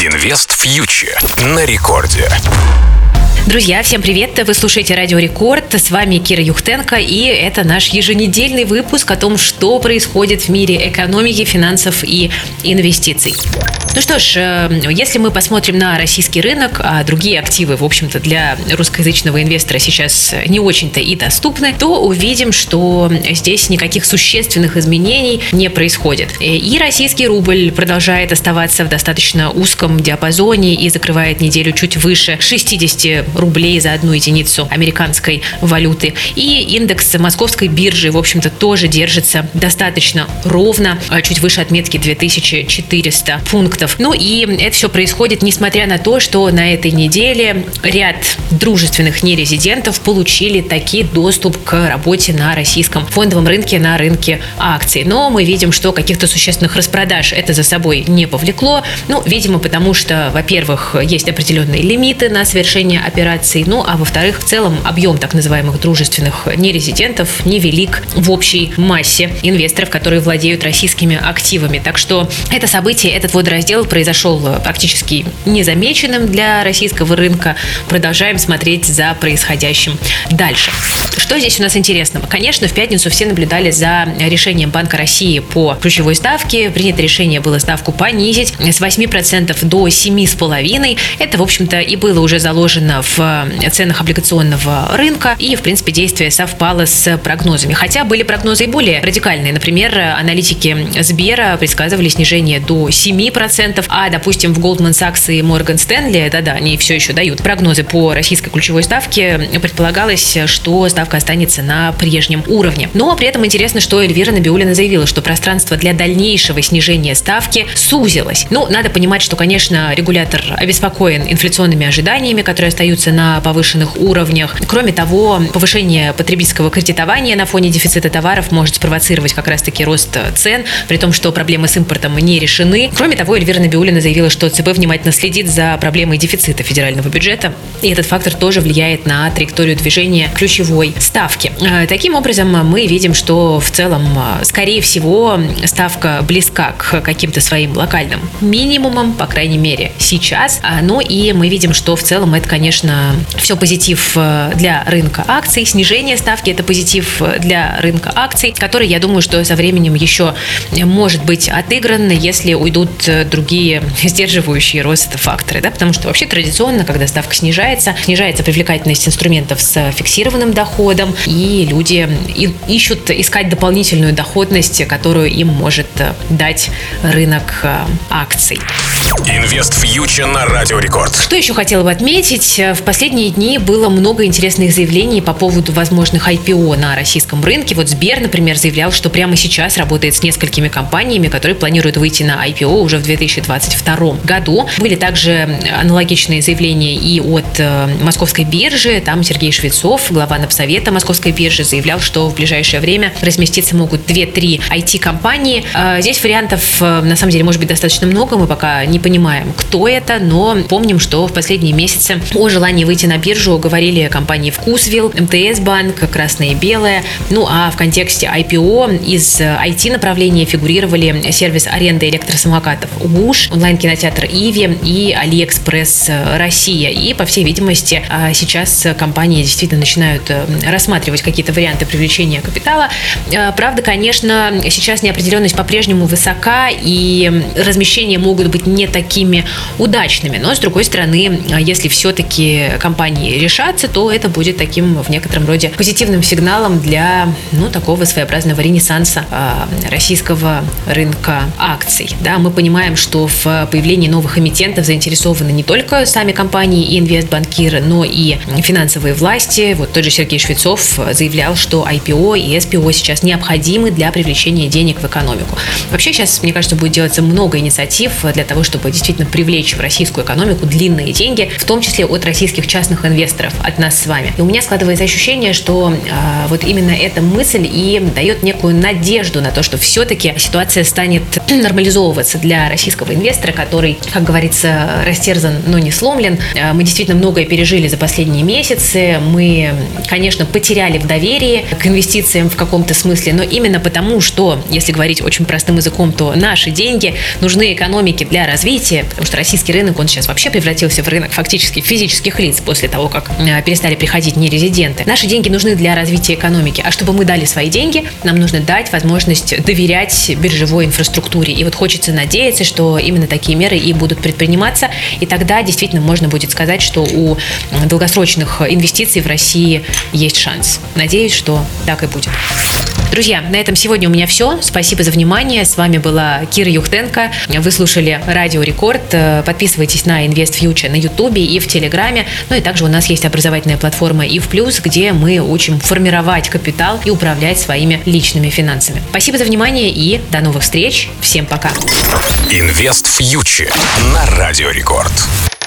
Инвест фьючер на рекорде. Друзья, всем привет! Вы слушаете Радио Рекорд. С вами Кира Юхтенко, и это наш еженедельный выпуск о том, что происходит в мире экономики, финансов и инвестиций. Ну что ж, э, если мы посмотрим на российский рынок, а другие активы, в общем-то, для русскоязычного инвестора сейчас не очень-то и доступны, то увидим, что здесь никаких существенных изменений не происходит. Э, и российский рубль продолжает оставаться в достаточно узком диапазоне и закрывает неделю чуть выше 60 рублей за одну единицу американской валюты. И индекс московской биржи, в общем-то, тоже держится достаточно ровно, а чуть выше отметки 2400 пунктов. Ну и это все происходит, несмотря на то, что на этой неделе ряд дружественных нерезидентов получили таки доступ к работе на российском фондовом рынке, на рынке акций. Но мы видим, что каких-то существенных распродаж это за собой не повлекло. Ну, видимо, потому что, во-первых, есть определенные лимиты на совершение операций. Ну, а во-вторых, в целом объем так называемых дружественных нерезидентов невелик в общей массе инвесторов, которые владеют российскими активами. Так что это событие, этот водораздел произошел практически незамеченным для российского рынка. Продолжаем смотреть за происходящим дальше. Что здесь у нас интересного? Конечно, в пятницу все наблюдали за решением Банка России по ключевой ставке. Принято решение было ставку понизить с 8% до 7,5%. Это, в общем-то, и было уже заложено в в ценах облигационного рынка, и, в принципе, действие совпало с прогнозами. Хотя были прогнозы и более радикальные. Например, аналитики Сбера предсказывали снижение до 7%, а, допустим, в Goldman Sachs и Morgan Stanley, да-да, они все еще дают прогнозы по российской ключевой ставке, предполагалось, что ставка останется на прежнем уровне. Но при этом интересно, что Эльвира Набиулина заявила, что пространство для дальнейшего снижения ставки сузилось. Ну, надо понимать, что, конечно, регулятор обеспокоен инфляционными ожиданиями, которые остаются на повышенных уровнях. Кроме того, повышение потребительского кредитования на фоне дефицита товаров может спровоцировать как раз-таки рост цен, при том, что проблемы с импортом не решены. Кроме того, Эльвира Набиулина заявила, что ЦБ внимательно следит за проблемой дефицита федерального бюджета, и этот фактор тоже влияет на траекторию движения ключевой ставки. Э, таким образом, мы видим, что в целом, э, скорее всего, ставка близка к каким-то своим локальным минимумам, по крайней мере, сейчас. А, ну и мы видим, что в целом это, конечно, все позитив э, для рынка акций. Снижение ставки – это позитив для рынка акций, который, я думаю, что со временем еще может быть отыгран, если уйдут э, другие сдерживающие рост факторы. Да? Потому что вообще традиционно, когда ставка снижается, снижается привлекательность инструментов с фиксированным доходом, и люди ищут искать дополнительную доходность, которую им может дать рынок акций. Инвест фьючер на Радиорекорд. Что еще хотела бы отметить? В последние дни было много интересных заявлений по поводу возможных IPO на российском рынке. Вот Сбер, например, заявлял, что прямо сейчас работает с несколькими компаниями, которые планируют выйти на IPO уже в 2022 году. Были также аналогичные заявления и от э, Московской биржи. Там Сергей Швецов, глава Напсовета Московской биржи, заявлял, что в ближайшее время разместиться могут 2-3 IT-компании. А здесь вариантов, э, на самом деле, может быть достаточно много. Мы пока не понимаем, кто это, но помним, что в последние месяцы о желании выйти на биржу говорили компании «Вкусвилл», МТС банк, «Красное и белое». Ну а в контексте IPO из IT-направления фигурировали сервис аренды электросамокатов «Whoosh», онлайн-кинотеатр «Иви» и «Алиэкспресс Россия». И, по всей видимости, а, сейчас компании действительно начинают э, рассматривать какие-то варианты привлечения капитала. А, правда, конечно, сейчас неопределенность по-прежнему высока, и размещения могут быть не такими удачными. Но, с другой стороны, а, если все-таки компании решаться, то это будет таким в некотором роде позитивным сигналом для ну, такого своеобразного ренессанса э, российского рынка акций. Да, мы понимаем, что в появлении новых эмитентов заинтересованы не только сами компании и инвестбанкиры, но и финансовые власти. Вот тот же Сергей Швецов заявлял, что IPO и SPO сейчас необходимы для привлечения денег в экономику. Вообще сейчас, мне кажется, будет делаться много инициатив для того, чтобы действительно привлечь в российскую экономику длинные деньги, в том числе от российских частных инвесторов от нас с вами. И у меня складывается ощущение, что э, вот именно эта мысль и дает некую надежду на то, что все-таки ситуация станет нормализовываться для российской российского инвестора, который, как говорится, растерзан, но не сломлен. Э, мы действительно многое пережили за последние месяцы. Мы, конечно, потеряли в доверии к инвестициям в каком-то смысле, но именно потому, что, если говорить очень простым языком, то наши деньги нужны экономике для развития, потому что российский рынок, он сейчас вообще превратился в рынок фактически физических лиц после того, как э, перестали приходить нерезиденты. Наши деньги нужны для развития экономики, а чтобы мы дали свои деньги, нам нужно дать возможность доверять биржевой инфраструктуре. И вот хочется надеяться, именно такие меры и будут предприниматься, и тогда действительно можно будет сказать, что у долгосрочных инвестиций в России есть шанс. Надеюсь, что так и будет. Друзья, на этом сегодня у меня все. Спасибо за внимание. С вами была Кира Юхтенко. Вы слушали Радио Рекорд. Подписывайтесь на Invest Future на Ютубе и в Телеграме. Ну и также у нас есть образовательная платформа и в плюс, где мы учим формировать капитал и управлять своими личными финансами. Спасибо за внимание и до новых встреч. Всем пока. Инвест на Радио Рекорд.